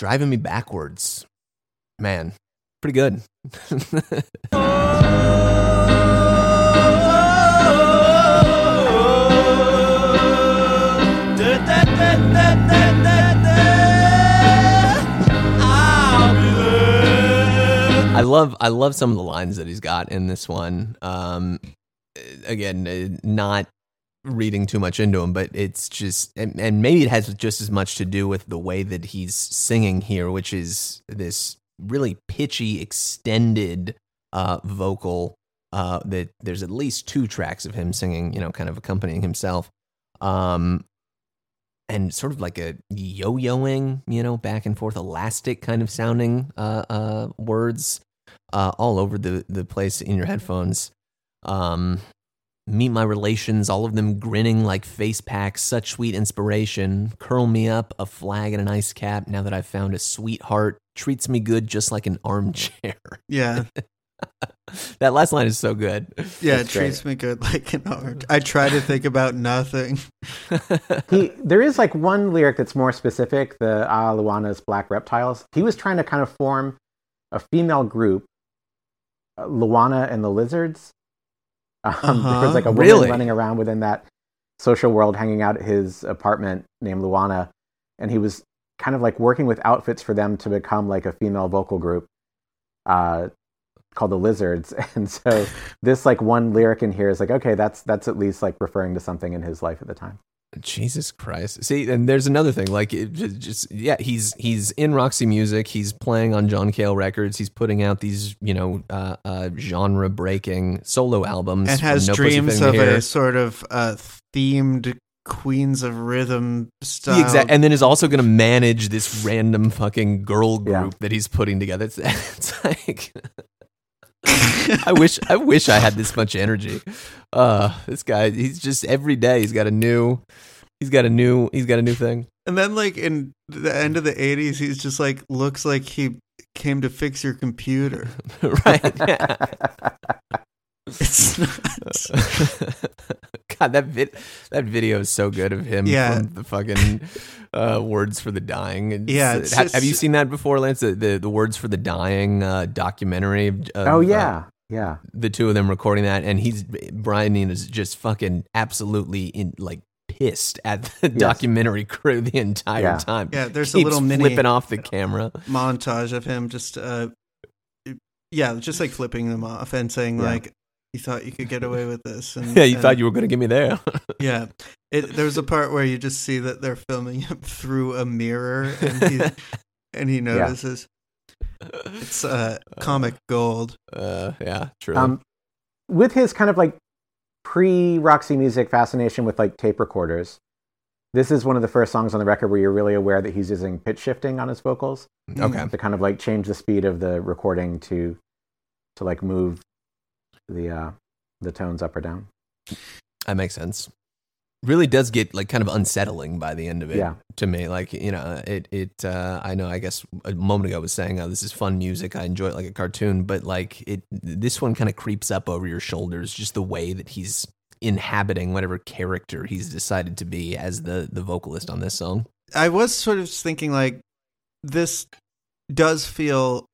driving me backwards. Man, pretty good. I love I love some of the lines that he's got in this one. Um, again, uh, not reading too much into him, but it's just and, and maybe it has just as much to do with the way that he's singing here, which is this really pitchy, extended uh, vocal. Uh, that there's at least two tracks of him singing, you know, kind of accompanying himself. Um, and sort of like a yo-yoing, you know, back and forth, elastic kind of sounding uh, uh, words uh, all over the the place in your headphones. Um, meet my relations, all of them grinning like face packs. Such sweet inspiration. Curl me up, a flag and an ice cap. Now that I've found a sweetheart, treats me good just like an armchair. Yeah. that last line is so good. Yeah, That's it treats me good like an art. I try to think about nothing. he there is like one lyric that's more specific the ah luana's black reptiles he was trying to kind of form a female group uh, luana and the lizards um, there was like a woman Really? running around within that social world hanging out at his apartment named luana and he was kind of like working with outfits for them to become like a female vocal group uh, called the lizards and so this like one lyric in here is like okay that's that's at least like referring to something in his life at the time Jesus Christ! See, and there's another thing. Like, it just, just yeah, he's he's in Roxy Music. He's playing on John Cale Records. He's putting out these you know uh, uh, genre breaking solo albums and has No Pussy dreams of Here. a sort of uh, themed Queens of Rhythm style. Yeah, exact- and then is also going to manage this random fucking girl group Yeah. that he's putting together. It's, it's like I wish I wish I had this much energy. Uh, this guy, he's just every day he's got a new, he's got a new, he's got a new thing. And then, like in the end of the '80s, he's just like looks like he came to fix your computer. right? Yeah. It's nuts. God, that vid- that video is so good of him Yeah. from the fucking uh, words for the dying. It's- Yeah, it's ha- just- have you seen that before, Lance? The the, the words for the dying uh, documentary. Of, oh uh, yeah yeah the two of them recording that, and he's Brian Eno is just fucking absolutely in like pissed at the documentary crew the entire Yeah. time. Yeah, there's a little mini- flipping off the camera. montage of him just uh yeah just like flipping them off and saying Yeah. like you thought you could get away with this and Yeah, you and- thought you were going to get me there. yeah it, there's a part where you just see that they're filming him through a mirror and he and he notices it's uh comic gold Uh, yeah, true. um, with his kind of like pre Roxy music fascination with like tape recorders, this is one of the first songs on the record where you're really aware that he's using pitch shifting on his vocals okay. to kind of like change the speed of the recording to to like move the uh the tones up or down. That makes sense. Really does get like kind of unsettling by the end of it Yeah. to me. Like, you know, it, it, uh, I know, I guess a moment ago I was saying, oh, this is fun music. I enjoy it like a cartoon, but like it, this one kind of creeps up over your shoulders, just the way that he's inhabiting whatever character he's decided to be as the, the vocalist on this song. i was sort of thinking like this does feel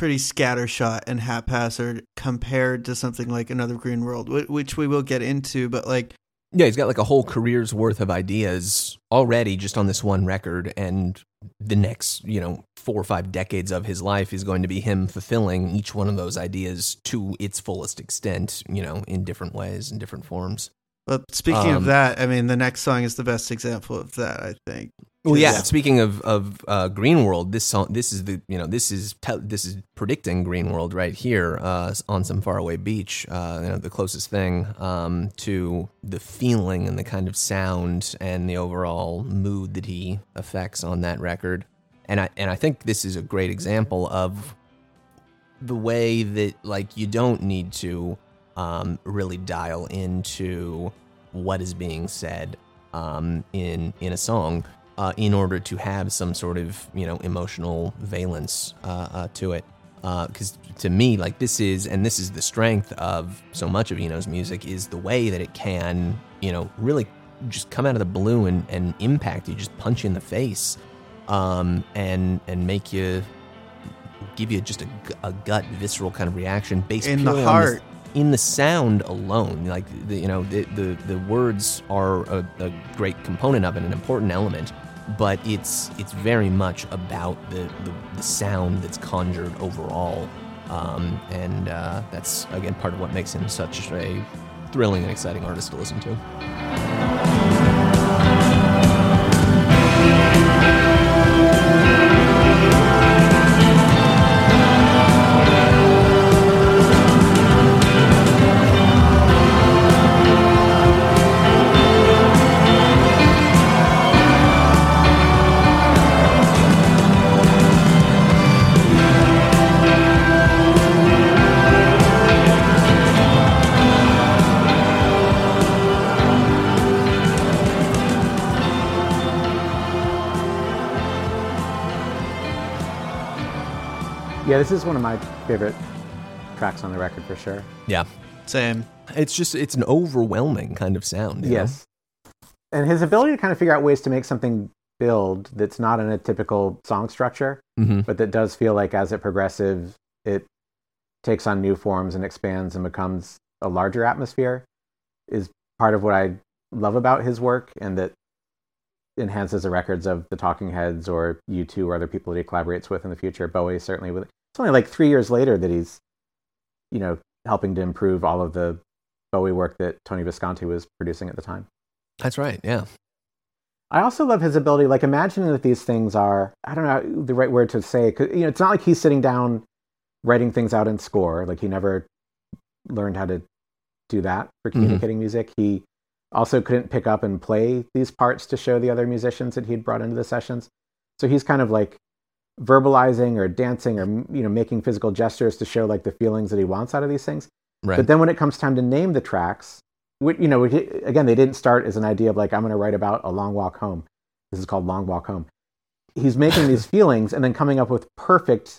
pretty scattershot and haphazard compared to something like another green world which we will get into but like Yeah, he's got like a whole career's worth of ideas already just on this one record, and the next, you know, four or five decades of his life is going to be him fulfilling each one of those ideas to its fullest extent, you know, in different ways, and different forms. But speaking Um, of that, I mean, the next song is the best example of that. I think. Well, yeah. Yeah. Speaking of of uh, Green World, this song, this is the you know this is te- this is predicting Green World right here uh, on some faraway beach. Uh, you know, the closest thing um, to the feeling and the kind of sound and the overall mood that he affects on that record. And I and I think this is a great example of the way that like you don't need to um, really dial into what is being said um, in in a song uh, in order to have some sort of you know emotional valence uh, uh, to it. Because to me, like this is, and this is the strength of so much of Eno's music is the way that it can, you know, really just come out of the blue and, and impact you, just punch you in the face um, and and make you give you just a, a gut visceral kind of reaction based In the heart. in the sound alone. Like the, you know the, the the words are a, a great component of it, an important element. But it's it's very much about the, the, the sound that's conjured overall, um, and uh, that's again part of what makes him such a thrilling and exciting artist to listen to. Yeah, this is one of my favorite tracks on the record for sure. Yeah, Same. it's just it's an overwhelming kind of sound. you know? Yes. And his ability to kind of figure out ways to make something build that's not in a typical song structure, Mhm. but that does feel like as it progresses, it takes on new forms and expands and becomes a larger atmosphere is part of what I love about his work and that enhances the records of the Talking Heads or U2 or other people that he collaborates with in the future. Bowie certainly with it's only like three years later that he's, you know, helping to improve all of the Bowie work that Tony Visconti was producing at the time. That's right. Yeah. I also love his ability, like imagining that these things are, I don't know the right word to say, 'cause, you know, it's not like he's sitting down writing things out in score. Like he never learned how to do that for mm-hmm. communicating music. He also couldn't pick up and play these parts to show the other musicians that he'd brought into the sessions. So he's kind of like verbalizing or dancing or, you know, making physical gestures to show like the feelings that he wants out of these things. Right. But then when it comes time to name the tracks, you know, we- again, they didn't start as an idea of like, I'm going to write about a long walk home. This is called Long Walk Home. He's making these feelings and then coming up with perfect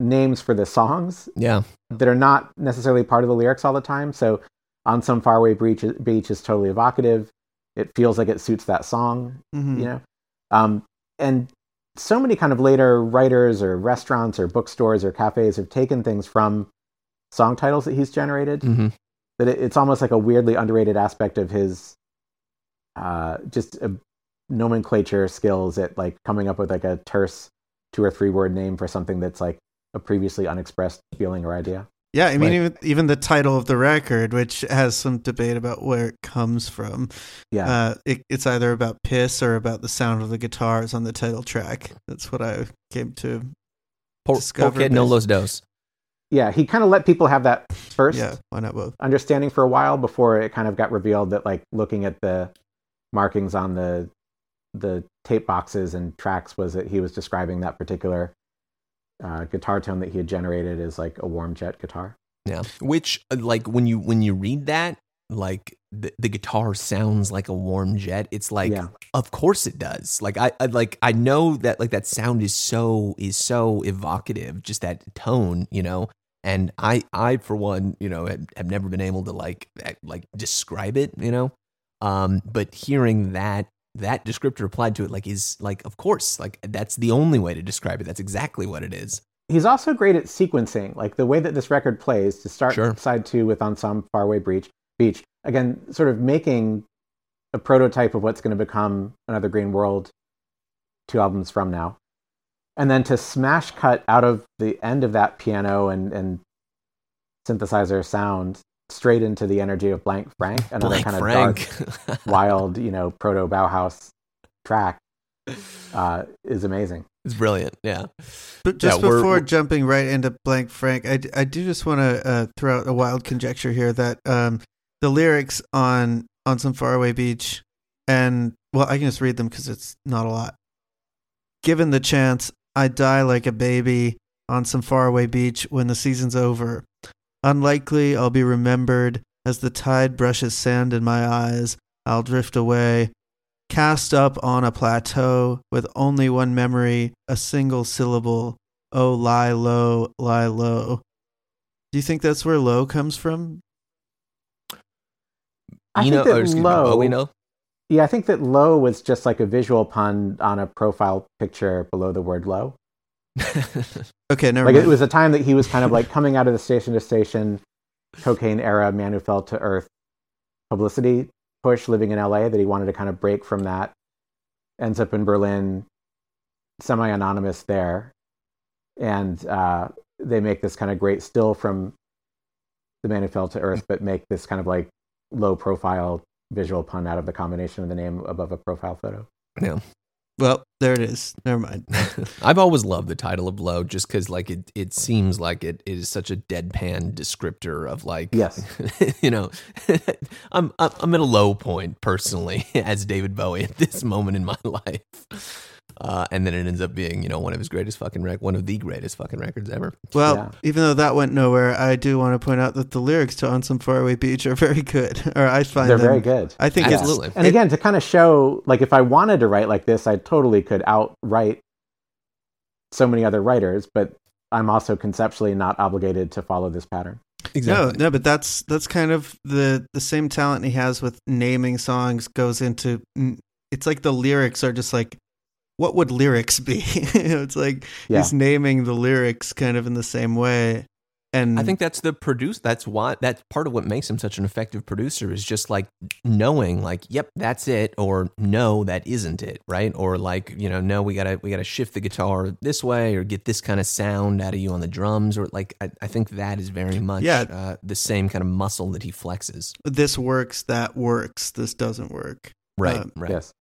names for the songs yeah. that are not necessarily part of the lyrics all the time. So, on some faraway beach, beach is totally evocative. It feels like it suits that song, Mhm. you know. Um, and so many kind of later writers or restaurants or bookstores or cafes have taken things from song titles that he's generated hmm that it, it's almost like a weirdly underrated aspect of his uh, just uh, nomenclature skills at like coming up with like a terse two or three word name for something that's like a previously unexpressed feeling or idea. Yeah, I mean, Right. even even the title of the record, which has some debate about where it comes from. Yeah. Uh, it, it's either about piss or about the sound of the guitars on the title track. That's what I came to. Por, Discover porque no los dos. yeah. He kind of let people have that first Yeah, why not both? understanding for a while before it kind of got revealed that like looking at the markings on the the tape boxes and tracks was that he was describing that particular uh, guitar tone that he had generated is like a warm jet guitar. Yeah. Which uh, like when you when you read that, like the, the guitar sounds like a warm jet. It's like yeah. of course it does. Like I, I like I know that like that sound is so is so evocative, just that tone, you know. And I I for one, you know, have, have never been able to like like describe it, you know. Um but hearing that that descriptor applied to it like is like of course, like that's the only way to describe it. That's exactly what it is. he's also great at sequencing, like the way that this record plays to start Sure. side two with on some faraway beach. Beach again, sort of making a prototype of what's going to become another Green World two albums from now, and then to smash cut out of the end of that piano and and synthesizer sound straight into the energy of Blank Frank, another Blank kind of Frank. dark, wild, you know, proto Bauhaus track, uh, is amazing. it's brilliant. Yeah. But just Yeah, we're- before we're- jumping right into Blank Frank, I do just want to uh, throw out a wild conjecture here that um, the lyrics on on some faraway beach, and well, I can just read them because it's not a lot. Given the chance, I die like a baby on some faraway beach when the season's over. Unlikely I'll be remembered as the tide brushes sand in my eyes. I'll drift away, cast up on a plateau with only one memory, a single syllable. Oh, lie low, lie low. Do you think that's where low comes from? I Eno, think that or low, me, Bowie, no? Yeah, I think that low was just like a visual pun on a profile picture below the word low. Okay, never Like mind. it was a time that he was kind of like coming out of the station to station cocaine era, man who fell to earth publicity push living in LA that he wanted to kind of break from that. Ends up in Berlin, semi anonymous there. And uh, they make this kind of great still from the man who fell to earth, but make this kind of like low profile visual pun out of the combination of the name above a profile photo. yeah. Well, there it is. Never mind. I've always loved the title of low just because like it, it seems like it is such a deadpan descriptor of like Yes. you know I'm I'm I'm at a low point personally as David Bowie at this moment in my life. Uh, and then it ends up being, you know, one of his greatest fucking rec- one of the greatest fucking records ever. Well, Yeah. even though that went nowhere, I do want to point out that the lyrics to "On Some Faraway Beach" are very good. Or I find They're them, very good. I think Absolutely. it's And again, to kind of show, like, if I wanted to write like this, I totally could outwrite so many other writers, but I'm also conceptually not obligated to follow this pattern. No, no, but that's that's kind of the the same talent he has with naming songs goes into. It's like the lyrics are just like, what would lyrics be? You know, it's like Yeah. he's naming the lyrics kind of in the same way. And I think that's the produce. That's why that's part of what makes him such an effective producer is just like knowing, like, yep, that's it, or no, that isn't it, right? Or like, you know, no, we gotta we gotta shift the guitar this way, or get this kind of sound out of you on the drums, or like, I, I think that is very much Yeah. uh, the same kind of muscle that he flexes. this works, that works, this doesn't work. Right, Um, right. Yes.